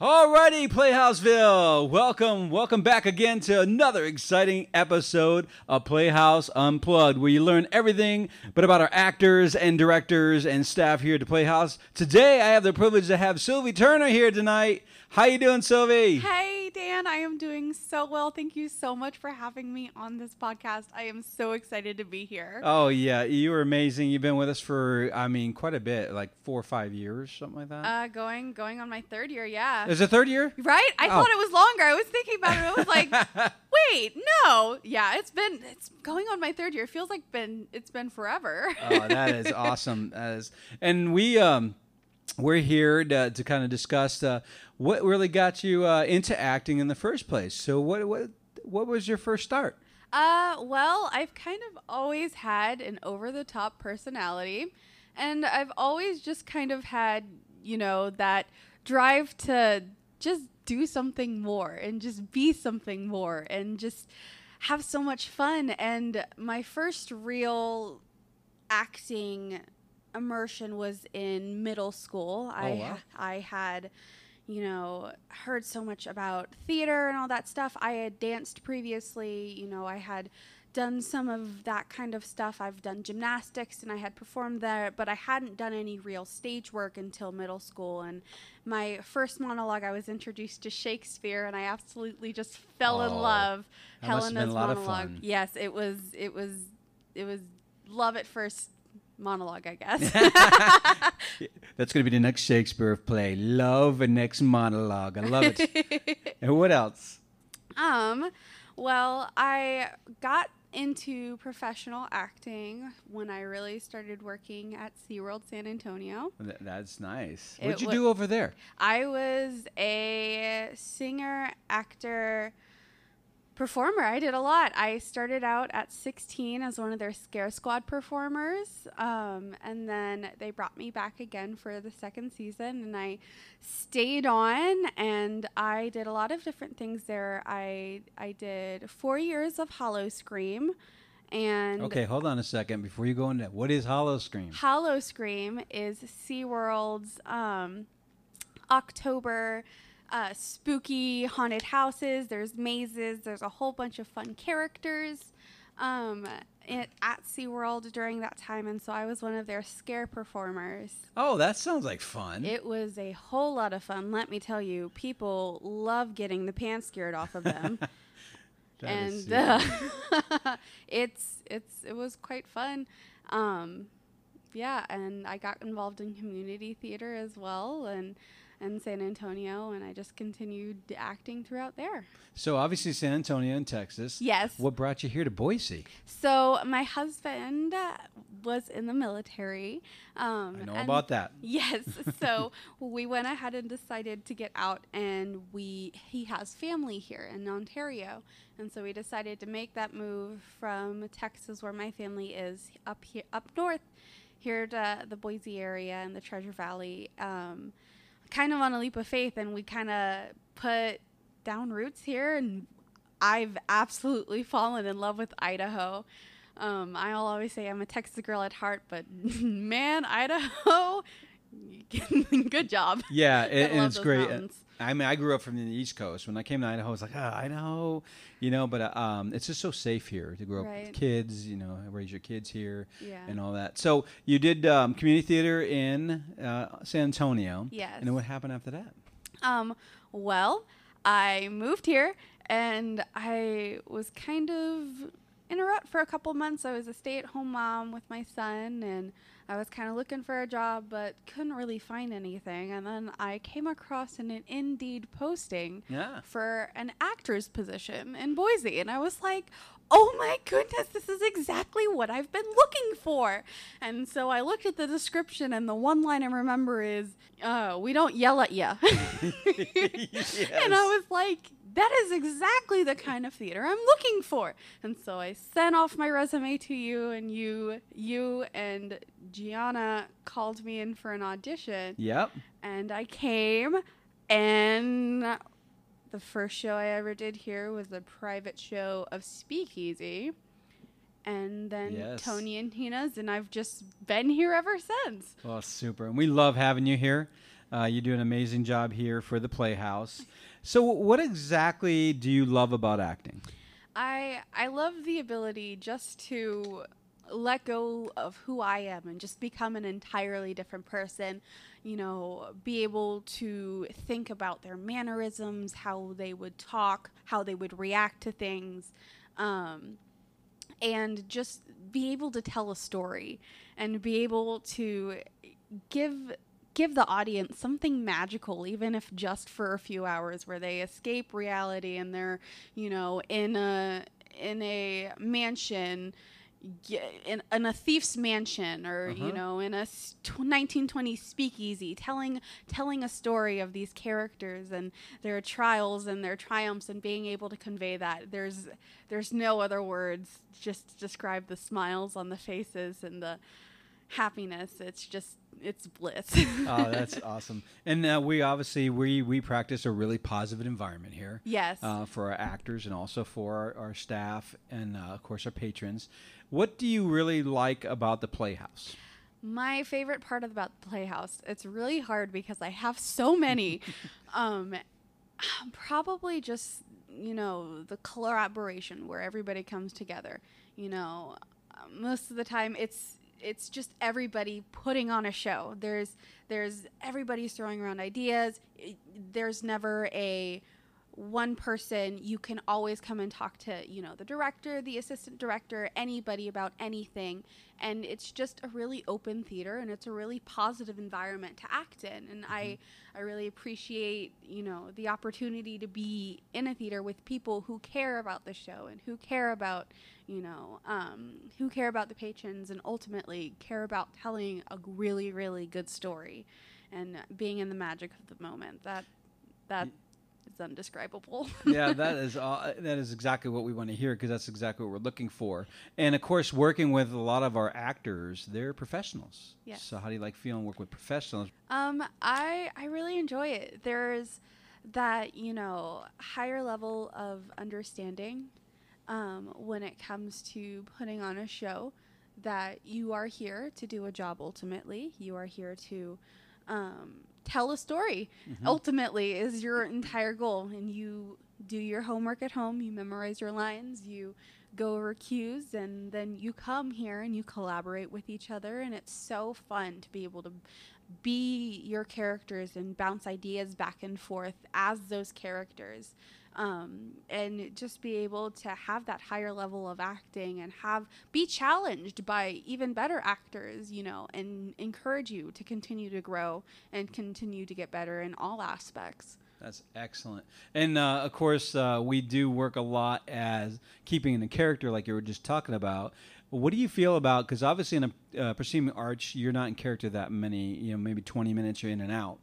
Alrighty, Playhouseville. Welcome, welcome back again to another exciting episode of Playhouse Unplugged, where you learn everything but about our actors and directors and staff here at the Playhouse. Today, I have the privilege to have Sylvie Turner here tonight. How you doing, Sylvie? Hey, Dan. I am doing so well. Thank you so much for having me on this podcast. I am so excited to be here. Oh yeah, you were amazing. You've been with us for, I mean, quite a bit, like four or five years, something like that. Uh, going going on my third year, yeah. Is it third year? Right? I Oh. thought it was longer. I was thinking about it. I was like, wait, no. Yeah, it's been it's going on my third year. It feels like been it's been forever. oh, that is awesome. That is, and we um, we're here to, to kind of discuss uh, what really got you uh, into acting in the first place. So, what what what was your first start? Uh, well, I've kind of always had an over the top personality, and I've always just kind of had, you know, that drive to just do something more and just be something more and just have so much fun. And my first real acting immersion was in middle school. Oh, I wow. I had you know, heard so much about theater and all that stuff. I had danced previously, you know, I had done some of that kind of stuff. I've done gymnastics and I had performed there, but I hadn't done any real stage work until middle school. And my first monologue, I was introduced to Shakespeare and I absolutely just fell in Oh, love. have been Helena's a lot of monologue. Yes, it was, it was, it was love at first monologue, I guess. That's going to be the next Shakespeare play, Love and Next Monologue. I love it. and what else? Um, well, I got into professional acting when I really started working at SeaWorld San Antonio. Th- That's nice. It What'd you wa- do over there? I was a singer, actor, performer. I did a lot. I started out at 16 as one of their Scare Squad performers, um, and then they brought me back again for the second season, and I stayed on. And I did a lot of different things there. I I did four years of Howl-O-Scream, and Okay, hold on a second before you go into that. What is Howl-O-Scream? Hollow Scream is SeaWorld's um, October uh, spooky haunted houses. There's mazes. There's a whole bunch of fun characters um, it, at SeaWorld during that time. And so I was one of their scare performers. Oh, that sounds like fun. It was a whole lot of fun, let me tell you. People love getting the pants scared off of them. And uh, it's it's it was quite fun. Um, yeah, and I got involved in community theater as well, and and San Antonio, and I just continued acting throughout there. so obviously San Antonio in Texas. Yes. What brought you here to Boise? So my husband uh, was in the military. Um, I know about that. Yes. So we went ahead and decided to get out, and we he has family here in Ontario, and so we decided to make that move from Texas, where my family is, up here up north, here to the Boise area and the Treasure Valley, um, kind of on a leap of faith, and we kind of put down roots here, and I've absolutely fallen in love with Idaho. Um, I'll always say I'm a Texas girl at heart, but man, Idaho, good job. Yeah, and it's great. mountains. I mean, I grew up from the East Coast. When I came to Idaho, I was like, ah, Idaho, you know. But uh, um, it's just so safe here to grow up with kids, you know, raise your kids here, Yeah. and all that. So you did um, community theater in uh, San Antonio. Yes. And then what happened after that? Um, well, I moved here and I was kind of in a rut for a couple months. I was a stay at home mom with my son and I was kind of looking for a job but couldn't really find anything. And then I came across an Indeed posting Yeah. for an actor's position in Boise. And I was like, oh my goodness, this is exactly what I've been looking for. And so I looked at the description, and the one line I remember is, uh, we don't yell at you. And I was like, that is exactly the kind of theater I'm looking for. And so I sent off my resume to you, and you, you and Gianna called me in for an audition Yep. and I came and the first show I ever did here was a private show of Speakeasy. And then Yes. Tony and Tina's, and I've just been here ever since. Well, super. And we love having you here. Uh, you do an amazing job here for the Playhouse. So, what exactly do you love about acting? I I love the ability just to let go of who I am and just become an entirely different person. You know, be able to think about their mannerisms, how they would talk, how they would react to things, um, and just be able to tell a story and be able to give give the audience something magical even if just for a few hours where they escape reality and they're you know in a in a mansion in, in a thief's mansion or uh-huh. you know in a 1920 speakeasy telling telling a story of these characters and their trials and their triumphs and being able to convey that. There's there's no other words. Just to describe the smiles on the faces and the happiness. It's just it's bliss oh that's awesome and uh, we obviously we we practice a really positive environment here yes uh, for our actors and also for our, our staff and uh, of course our patrons what do you really like about the Playhouse? My favorite part about the Playhouse, it's really hard because I have so many. um, probably just, you know, the collaboration where everybody comes together. You know, most of the time it's it's just everybody putting on a show. There's there's everybody's throwing around ideas. There's never a one person you can always come and talk to you know the director the assistant director anybody about anything and it's just a really open theater and it's a really positive environment to act in and mm-hmm. i i really appreciate you know the opportunity to be in a theater with people who care about the show and who care about you know um, who care about the patrons and ultimately care about telling a really really good story and being in the magic of the moment that that is undescribable. yeah, that is uh, that is exactly what we want to hear because that's exactly what we're looking for. And of course, working with a lot of our actors, they're professionals. Yes. So how do you like feeling work with professionals? Um, I I really enjoy it. There's that you know higher level of understanding um, when it comes to putting on a show that you are here to do a job ultimately. You are here to um, tell a story. Mm-hmm. ultimately is your entire goal and you do your homework at home you memorize your lines you go over cues and then you come here and you collaborate with each other and it's so fun to be able to be your characters and bounce ideas back and forth as those characters um, and just be able to have that higher level of acting and have be challenged by even better actors, you know, and encourage you to continue to grow and continue to get better in all aspects. That's excellent. And uh, of course, uh, we do work a lot as keeping in the character, like you were just talking about. What do you feel about? Because obviously, in a uh, arch, you're not in character that many. You know, maybe 20 minutes you're in and out.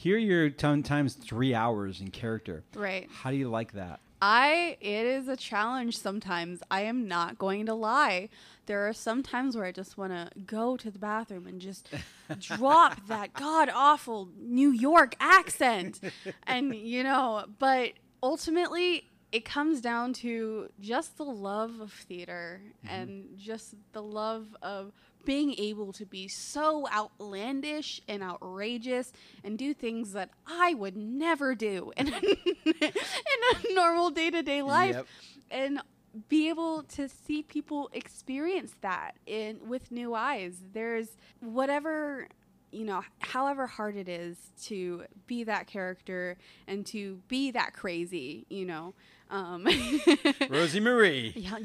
Here you're times three hours in character. Right. How do you like that? I it is a challenge sometimes. I am not going to lie. There are some times where I just want to go to the bathroom and just drop that god awful New York accent. And you know, but ultimately it comes down to just the love of theater mm-hmm. and just the love of being able to be so outlandish and outrageous and do things that I would never do in a, in a normal day to day life. Yep. And be able to see people experience that in with new eyes. There's whatever you know, however hard it is to be that character and to be that crazy, you know, um, Rosie Marie. Yeah,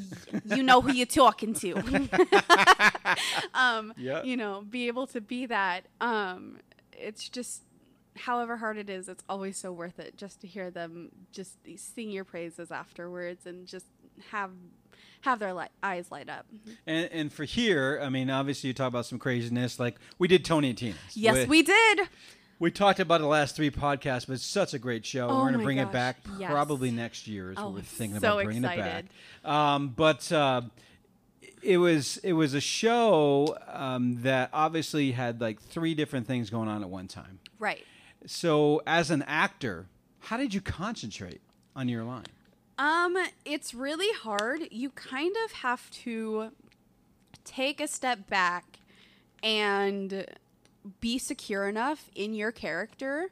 you know who you're talking to. um, yeah. You know, be able to be that. Um, it's just, however hard it is, it's always so worth it just to hear them just sing your praises afterwards and just have have their li- eyes light up. And, and for here, I mean, obviously you talk about some craziness. Like we did Tony and Tina. Yes, with, we did. We talked about the last three podcasts, but it's such a great show. Oh we're going to bring gosh. it back yes. probably next year. Is oh, what we're thinking so about bringing excited. it back. Um, but uh, it was it was a show um, that obviously had like three different things going on at one time. Right. So, as an actor, how did you concentrate on your line? Um, it's really hard. You kind of have to take a step back and be secure enough in your character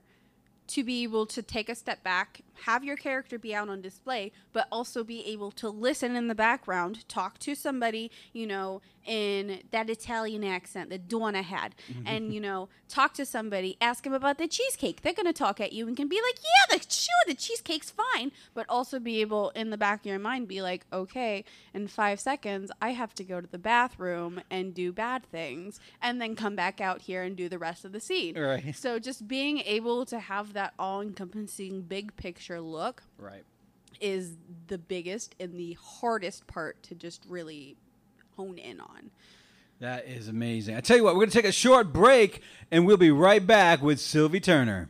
to be able to take a step back, have your character be out on display, but also be able to listen in the background, talk to somebody, you know, in that Italian accent that Donna had, mm-hmm. and you know, talk to somebody, ask them about the cheesecake. They're gonna talk at you and can be like, "Yeah, the sure, the cheesecake's fine," but also be able in the back of your mind be like, "Okay, in five seconds, I have to go to the bathroom and do bad things, and then come back out here and do the rest of the scene." Right. So just being able to have that all-encompassing big picture look Right. is the biggest and the hardest part to just really hone in on. That is amazing. I tell you what, we're going to take a short break and we'll be right back with Sylvie Turner.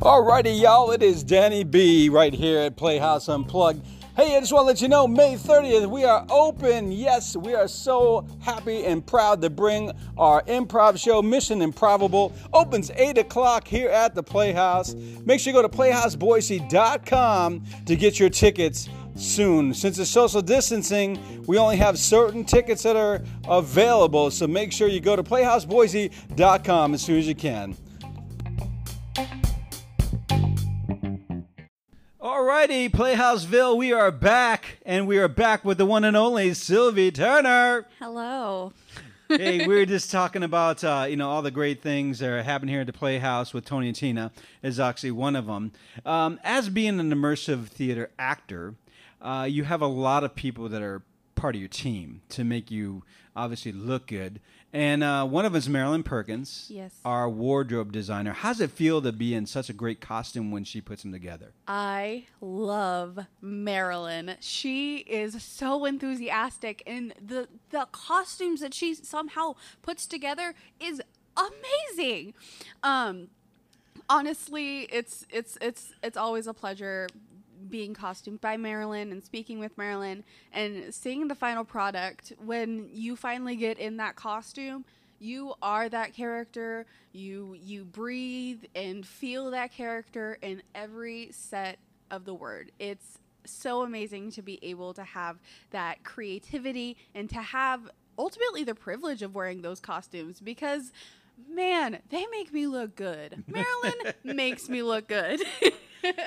Alrighty, y'all, it is Danny B right here at Playhouse Unplugged. Hey, I just want to let you know, May 30th, we are open. Yes, we are so happy and proud to bring our improv show, Mission Improbable. Opens 8 o'clock here at the Playhouse. Make sure you go to playhouseboise.com to get your tickets soon. Since it's social distancing, we only have certain tickets that are available. So make sure you go to playhouseboise.com as soon as you can. Alrighty, Playhouseville, we are back, and we are back with the one and only Sylvie Turner. Hello. hey, we were just talking about uh, you know all the great things that are happening here at the Playhouse with Tony and Tina is actually one of them. Um, as being an immersive theater actor, uh, you have a lot of people that are part of your team to make you obviously look good. And uh, one of them is Marilyn Perkins, Yes. our wardrobe designer. How's it feel to be in such a great costume when she puts them together? I love Marilyn. She is so enthusiastic and the the costumes that she somehow puts together is amazing. Um honestly, it's it's it's it's always a pleasure being costumed by Marilyn and speaking with Marilyn and seeing the final product when you finally get in that costume you are that character. You you breathe and feel that character in every set of the word. It's so amazing to be able to have that creativity and to have ultimately the privilege of wearing those costumes because man they make me look good. Marilyn makes me look good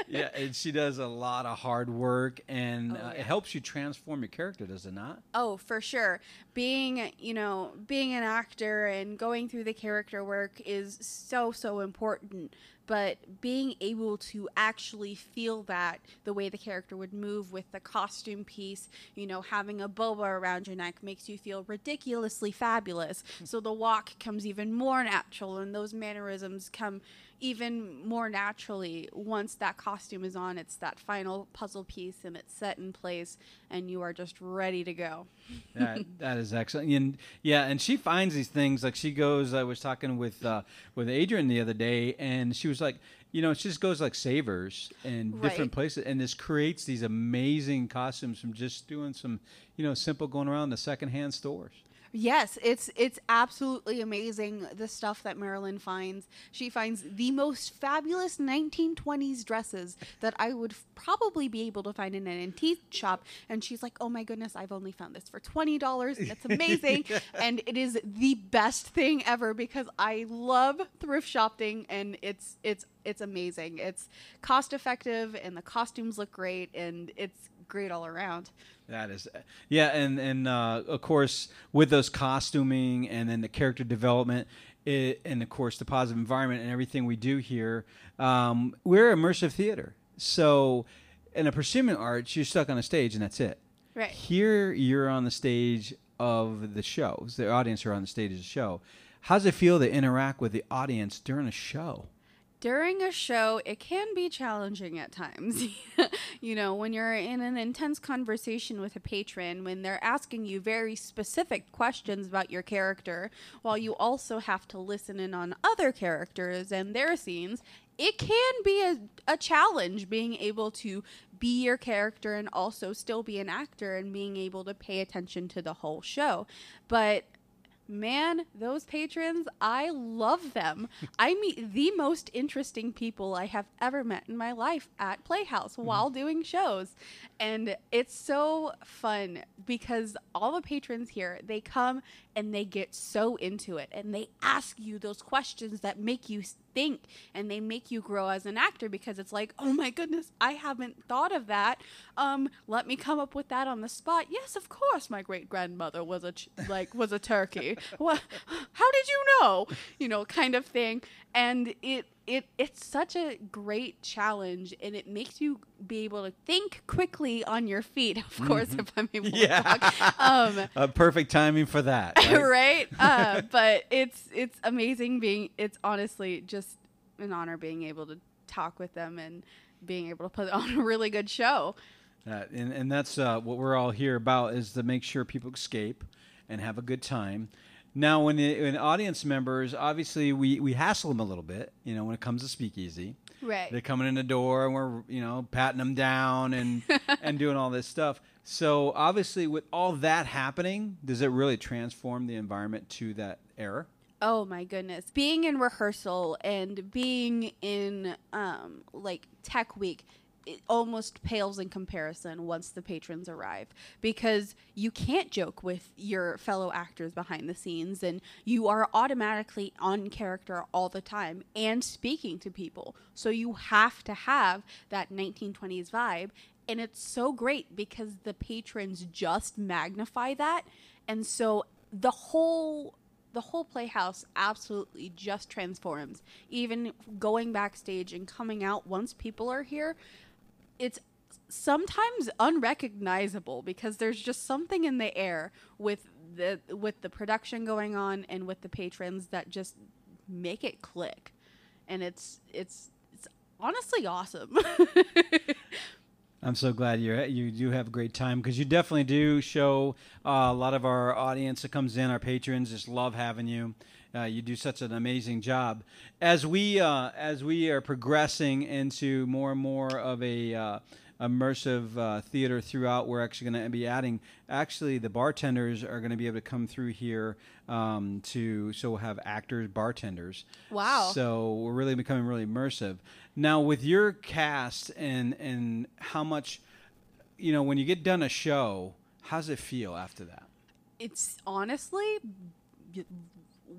yeah, and she does a lot of hard work, and Oh, uh, it helps you transform your character, does it not? Oh, for sure. Being, you know, being an actor and going through the character work is so, so important. But being able to actually feel that the way the character would move with the costume piece, you know, having a boa around your neck makes you feel ridiculously fabulous. So the walk comes even more natural, and those mannerisms come even more naturally once that costume is on. It's that final puzzle piece and it's set in place, and you are just ready to go. that that is excellent. And yeah, and she finds these things like she goes. I was talking with uh, with Adrian the other day, and she was like, you know, she just goes like Savers and different Right. places, and this creates these amazing costumes from just doing some, you know, simple going around the secondhand stores. Yes, it's it's absolutely amazing the stuff that Marilyn finds. She finds the most fabulous 1920s dresses that I would f- probably be able to find in an antique shop and she's like, "Oh my goodness, I've only found this for $20. It's amazing." and it is the best thing ever because I love thrift shopping and it's it's it's amazing. It's cost effective and the costumes look great and it's great all around. That is, yeah, and and uh, of course with those costuming and then the character development, it, and of course the positive environment and everything we do here, um, we're immersive theater. So, in a proscenium arts, you're stuck on a stage and that's it. Right. Here, you're on the stage of the show. The audience are on the stage of the show. How does it feel to interact with the audience during a show? During a show, it can be challenging at times. you know, when you're in an intense conversation with a patron, when they're asking you very specific questions about your character, while you also have to listen in on other characters and their scenes, it can be a, a challenge being able to be your character and also still be an actor and being able to pay attention to the whole show. But man, those patrons, I love them. I meet the most interesting people I have ever met in my life at Playhouse mm-hmm. while doing shows. And it's so fun because all the patrons here, they come and they get so into it and they ask you those questions that make you think and they make you grow as an actor because it's like, oh my goodness, I haven't thought of that. Um, let me come up with that on the spot. Yes, of course, my great grandmother was a ch- like was a turkey. what? How did you know? You know, kind of thing. And it it it's such a great challenge and it makes you be able to think quickly on your feet of course mm-hmm. if i'm able yeah. to talk um, uh, perfect timing for that right, right? Uh, but it's it's amazing being it's honestly just an honor being able to talk with them and being able to put on a really good show uh, and, and that's uh, what we're all here about is to make sure people escape and have a good time now, when, the, when audience members, obviously we, we hassle them a little bit, you know, when it comes to speakeasy. Right. They're coming in the door and we're, you know, patting them down and, and doing all this stuff. So obviously with all that happening, does it really transform the environment to that era? Oh my goodness. Being in rehearsal and being in um, like tech week it almost pales in comparison once the patrons arrive because you can't joke with your fellow actors behind the scenes and you are automatically on character all the time and speaking to people. So you have to have that 1920s vibe. And it's so great because the patrons just magnify that. And so the whole the whole playhouse absolutely just transforms. Even going backstage and coming out once people are here it's sometimes unrecognizable because there's just something in the air with the with the production going on and with the patrons that just make it click and it's it's it's honestly awesome I'm so glad you you do have a great time because you definitely do show uh, a lot of our audience that comes in, our patrons, just love having you. Uh, you do such an amazing job. As we uh, as we are progressing into more and more of a uh, immersive uh, theater throughout, we're actually going to be adding. Actually, the bartenders are going to be able to come through here um, to so we'll have actors, bartenders. Wow! So we're really becoming really immersive now with your cast and and how much, you know, when you get done a show, how's it feel after that? It's honestly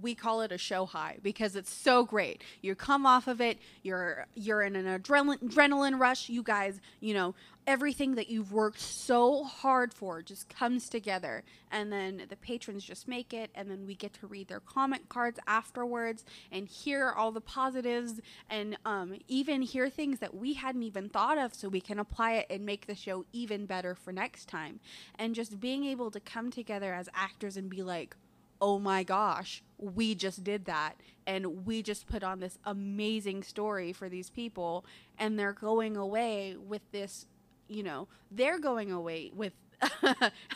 we call it a show high because it's so great. You come off of it, you're you're in an adrenaline adrenaline rush. You guys, you know, everything that you've worked so hard for just comes together and then the patrons just make it and then we get to read their comment cards afterwards and hear all the positives and um, even hear things that we hadn't even thought of so we can apply it and make the show even better for next time and just being able to come together as actors and be like oh my gosh, we just did that. And we just put on this amazing story for these people. And they're going away with this, you know, they're going away with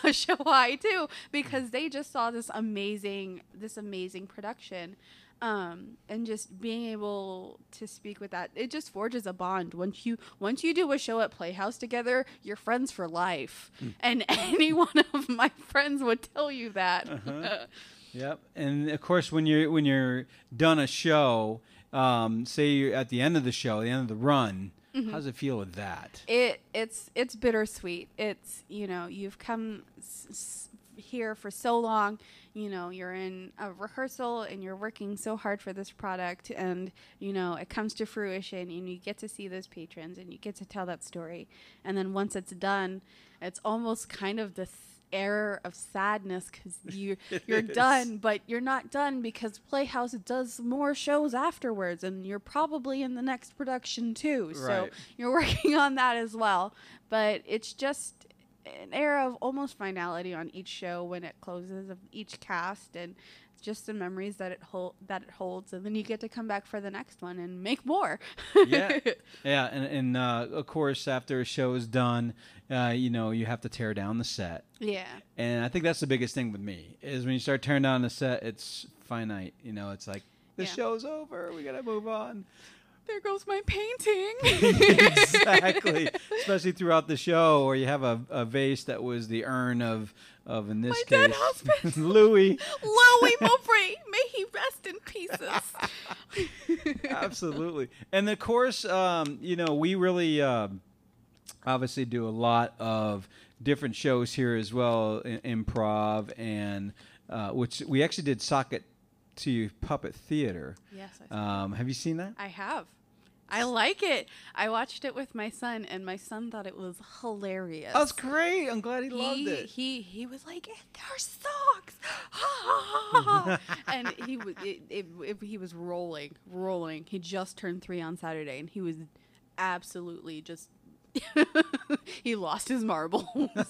a show high too because they just saw this amazing, this amazing production. Um, and just being able to speak with that it just forges a bond once you once you do a show at playhouse together you're friends for life mm. and any one of my friends would tell you that uh-huh. Yep, and of course when you're when you're done a show, um, say you're at the end of the show, the end of the run. Mm-hmm. How does it feel with that? It it's it's bittersweet. It's you know you've come s- here for so long. You know you're in a rehearsal and you're working so hard for this product, and you know it comes to fruition, and you get to see those patrons, and you get to tell that story, and then once it's done, it's almost kind of the air of sadness because you you're done, but you're not done because Playhouse does more shows afterwards, and you're probably in the next production too. Right. So you're working on that as well. But it's just an air of almost finality on each show when it closes of each cast and just the memories that it hold that it holds, and then you get to come back for the next one and make more. yeah, yeah, and and uh, of course after a show is done, uh, you know you have to tear down the set. Yeah, and I think that's the biggest thing with me is when you start tearing down the set, it's finite. You know, it's like the yeah. show's over, we gotta move on. There goes my painting. exactly. Especially throughout the show, where you have a, a vase that was the urn of of in this My case dead husband. Louis. Louis Mowbray, may he rest in pieces. Absolutely. And of course, um, you know, we really um obviously do a lot of different shows here as well, improv, and uh, which we actually did socket to puppet theater. Yes, Um, have you seen that? I have. I like it. I watched it with my son, and my son thought it was hilarious. That's great. I'm glad he, loved it. He he was like, "They're socks," and he was it, it, it, he was rolling, rolling. He just turned three on Saturday, and he was absolutely just. he lost his marbles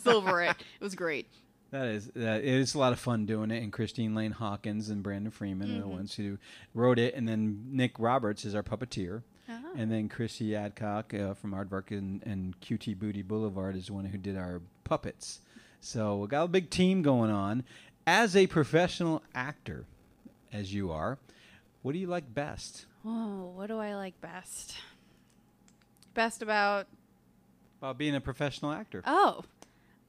over it. It was great. That is, that it is a lot of fun doing it. And Christine Lane Hawkins and Brandon Freeman are the ones who wrote it. And then Nick Roberts is our puppeteer. Ah. And then Chrissy Adcock uh, from Aardvark and, and QT Booty Boulevard is the one who did our puppets. So we got a big team going on. As a professional actor, as you are, what do you like best? Oh, what do I like best? Best about About being a professional actor. Oh,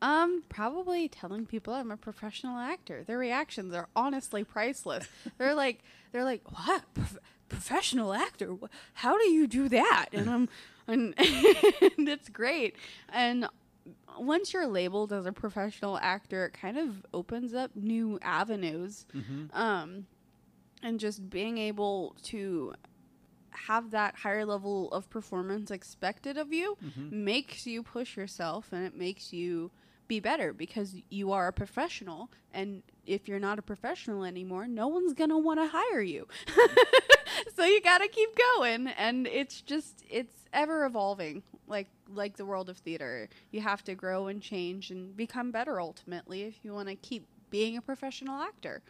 um, probably telling people I'm a professional actor. Their reactions are honestly priceless. they're like, they're like, what? Prof- professional actor? How do you do that? And I'm, and, and it's great. And once you're labeled as a professional actor, it kind of opens up new avenues. Um, and just being able to have that higher level of performance expected of you makes you push yourself and it makes you be better because you are a professional and if you're not a professional anymore no one's going to want to hire you so you got to keep going and it's just it's ever evolving like like the world of theater you have to grow and change and become better ultimately if you want to keep being a professional actor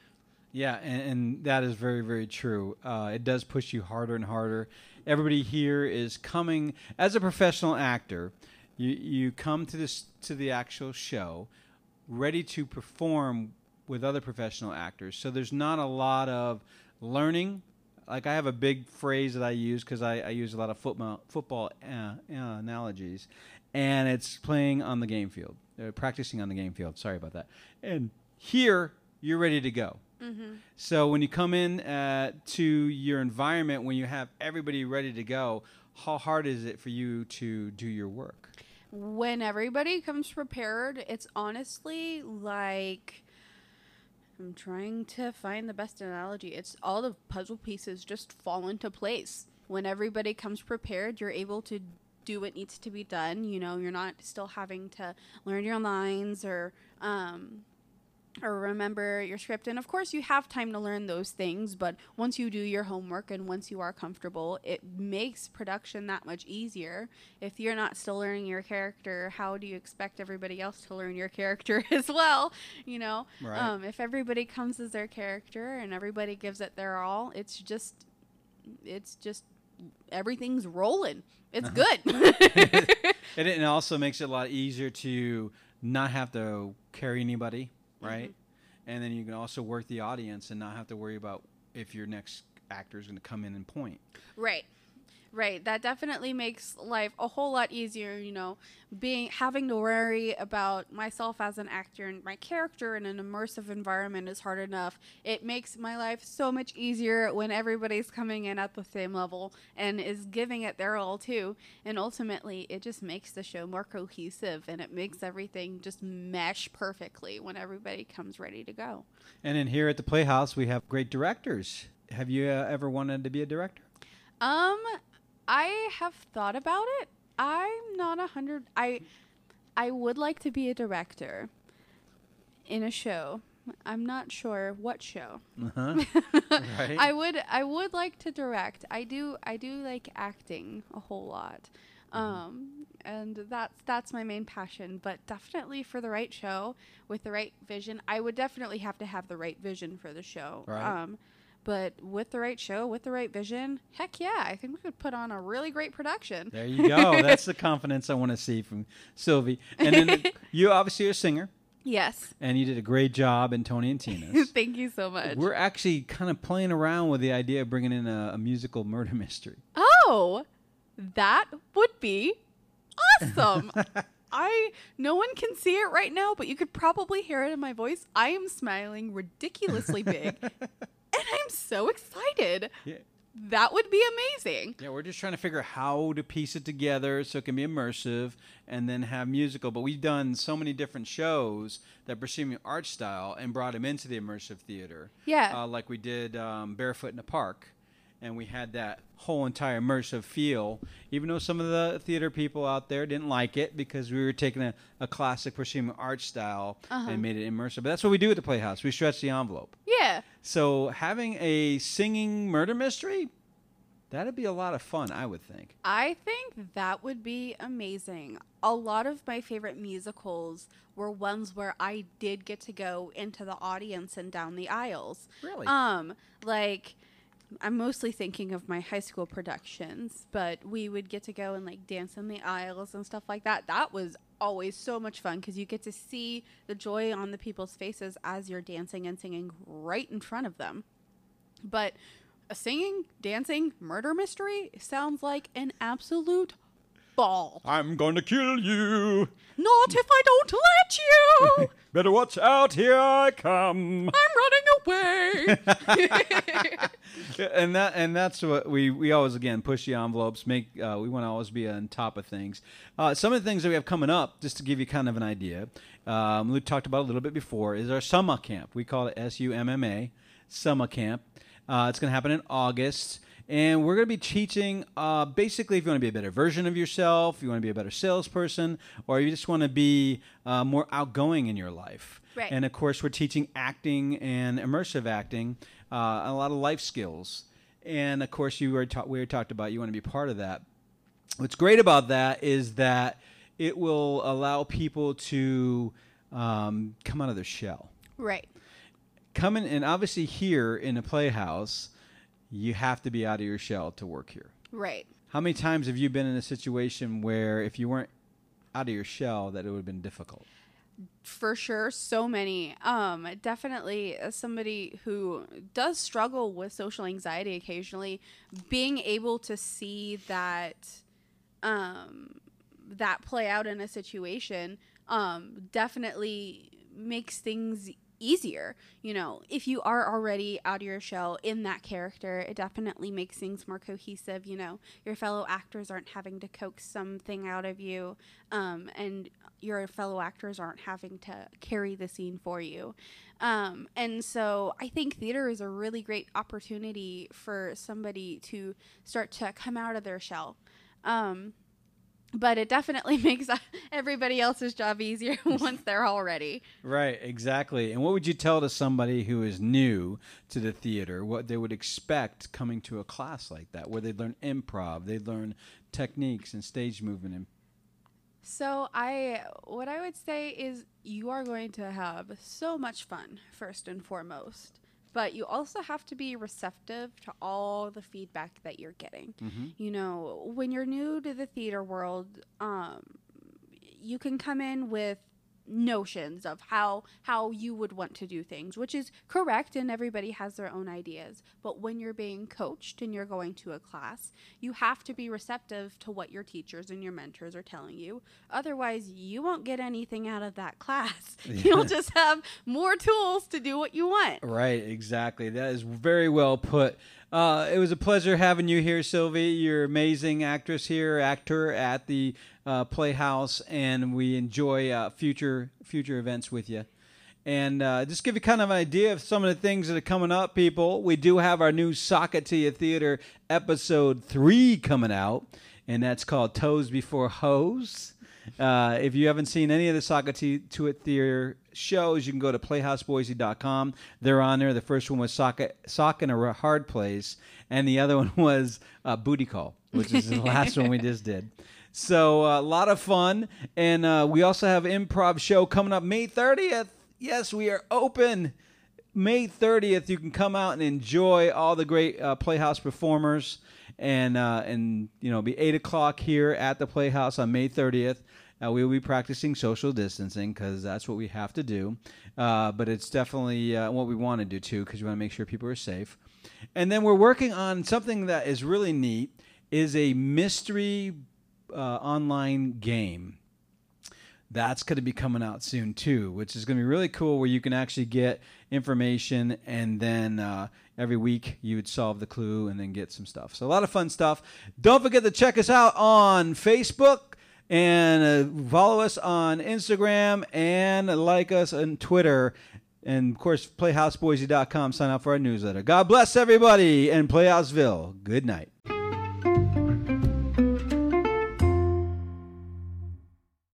Yeah, and, and that is very, very true. Uh, it does push you harder and harder. Everybody here is coming as a professional actor. You you come to this to the actual show, ready to perform with other professional actors. So there's not a lot of learning. Like I have a big phrase that I use because I, I use a lot of football football uh, uh, analogies, and it's playing on the game field, uh, practicing on the game field. Sorry about that. And here you're ready to go. So when you come in uh, to your environment, when you have everybody ready to go, how hard is it for you to do your work? When everybody comes prepared, it's honestly like I'm trying to find the best analogy. It's all the puzzle pieces just fall into place. When everybody comes prepared, you're able to do what needs to be done. You know, you're not still having to learn your lines or um, or remember your script. And of course, you have time to learn those things, but once you do your homework and once you are comfortable, it makes production that much easier. If you're not still learning your character, how do you expect everybody else to learn your character as well? You know, Right. um, if everybody comes as their character and everybody gives it their all, it's just, it's just everything's rolling. It's good. And it also makes it a lot easier to not have to carry anybody, right? And then you can also work the audience and not have to worry about if your next actor is going to come in and point. Right. Right. That definitely makes life a whole lot easier, you know, being having to worry about myself as an actor and my character in an immersive environment is hard enough. It makes my life so much easier when everybody's coming in at the same level and is giving it their all too. And ultimately, it just makes the show more cohesive and it makes everything just mesh perfectly when everybody comes ready to go. And then here at the Playhouse, we have great directors. Have you uh, ever wanted to be a director? Um, I have thought about it. I'm not a hundred. I, I would like to be a director in a show. I'm not sure what show. Uh-huh. right. I would. I would like to direct. I do. I do like acting a whole lot. Um, and that's that's my main passion. But definitely for the right show with the right vision, I would definitely have to have the right vision for the show. Right. Um, but with the right show, with the right vision, heck yeah, I think we could put on a really great production. There you go. That's the confidence I want to see from Sylvie. And then you obviously are a singer, Yes. and you did a great job in Tony and Tina's. Thank you so much. We're actually kind of playing around with the idea of bringing in a, a musical murder mystery. oh, Oh, that would be awesome. I no one can see it right now, but you could probably hear it in my voice. I am smiling ridiculously big, and I'm so excited. Yeah. That would be amazing. Yeah, we're just trying to figure out how to piece it together so it can be immersive and then have musical. But we've done so many different shows that Proscenium art style and brought them into the immersive theater. Yeah. Uh, like we did um, Barefoot in the Park. And we had that whole entire immersive feel, even though some of the theater people out there didn't like it because we were taking a, a classic Proscenium art style Uh-huh. and made it immersive. But that's what we do at the Playhouse. We stretch the envelope. Yeah. So having a singing murder mystery, that'd be a lot of fun, I would think. I think that would be amazing. A lot of my favorite musicals were ones where I did get to go into the audience and down the aisles. Really? Um, like I'm mostly thinking of my high school productions, but we would get to go and like dance in the aisles and stuff like that. That was always so much fun because you get to see the joy on the people's faces as you're dancing and singing right in front of them. But a singing, dancing murder mystery sounds like an absolute ball. I'm going to kill you. Not if I don't let you. Better watch out. Here I come. I'm running away. and that and that's what we we always again push the envelopes. Make uh, we want to always be on top of things. Uh, some of the things that we have coming up, just to give you kind of an idea, um, we talked about a little bit before, is our summer camp. We call it S U M M A, summer camp. Uh, it's going to happen in August. And we're going to be teaching uh, basically if you want to be a better version of yourself, you want to be a better salesperson, or you just want to be uh, more outgoing in your life. Right. And of course, we're teaching acting and immersive acting, uh, a lot of life skills. And of course, you were ta- we were talked about you want to be part of that. What's great about that is that it will allow people to um, come out of their shell. right. Coming and obviously here in a playhouse, you have to be out of your shell to work here. Right. How many times have you been in a situation where if you weren't out of your shell, that it would have been difficult? for sure so many um definitely as somebody who does struggle with social anxiety occasionally being able to see that um that play out in a situation um definitely makes things easier you know if you are already out of your shell in that character it definitely makes things more cohesive you know. Your fellow actors aren't having to coax something out of you um, and your fellow actors aren't having to carry the scene for you. Um, and so i think theater is a really great opportunity for somebody to start to come out of their shell. Um, but it definitely makes everybody else's job easier once they're all ready. Right, exactly. And what would you tell to somebody who is new to the theater? What they would expect coming to a class like that, where they learn improv, they learn techniques and stage movement. And So I what I would say is you are going to have so much fun first and foremost. But you also have to be receptive to all the feedback that you're getting. You know, when you're new to the theater world, um, you can come in with notions of how how you would want to do things which is correct and everybody has their own ideas but when you're being coached and you're going to a class you have to be receptive to what your teachers and your mentors are telling you otherwise you won't get anything out of that class you'll just have more tools to do what you want right, exactly. That is very well put. Uh, it was a pleasure having you here, Sylvie. You're amazing actress here, actor at the uh, Playhouse, and we enjoy uh, future future events with you. And uh, just give you kind of an idea of some of the things that are coming up, people. We do have our new Socket to You Theater episode three coming out, and that's called Toes Before Hose. Uh, if you haven't seen any of the Socket to It Theater shows, you can go to playhouseboise.com. They're on there. The first one was Socket, Sock in a Hard Place, and the other one was uh, Booty Call, which is the last one we just did. So a lot of fun, and uh, we also have improv show coming up May 30th. Yes, we are open. May 30th, you can come out and enjoy all the great uh, Playhouse performers, and uh, and you know be eight o'clock here at the Playhouse on May 30th. Uh, we will be practicing social distancing because that's what we have to do, uh, but it's definitely uh, what we want to do too because we want to make sure people are safe. And then we're working on something that is really neat is a mystery uh, online game. That's going to be coming out soon too, which is going to be really cool. Where you can actually get information, and then uh, every week you would solve the clue and then get some stuff. So a lot of fun stuff. Don't forget to check us out on Facebook and uh, follow us on Instagram and like us on Twitter. And of course, playhouseboise.com. Sign up for our newsletter. God bless everybody and Playhouseville. Good night.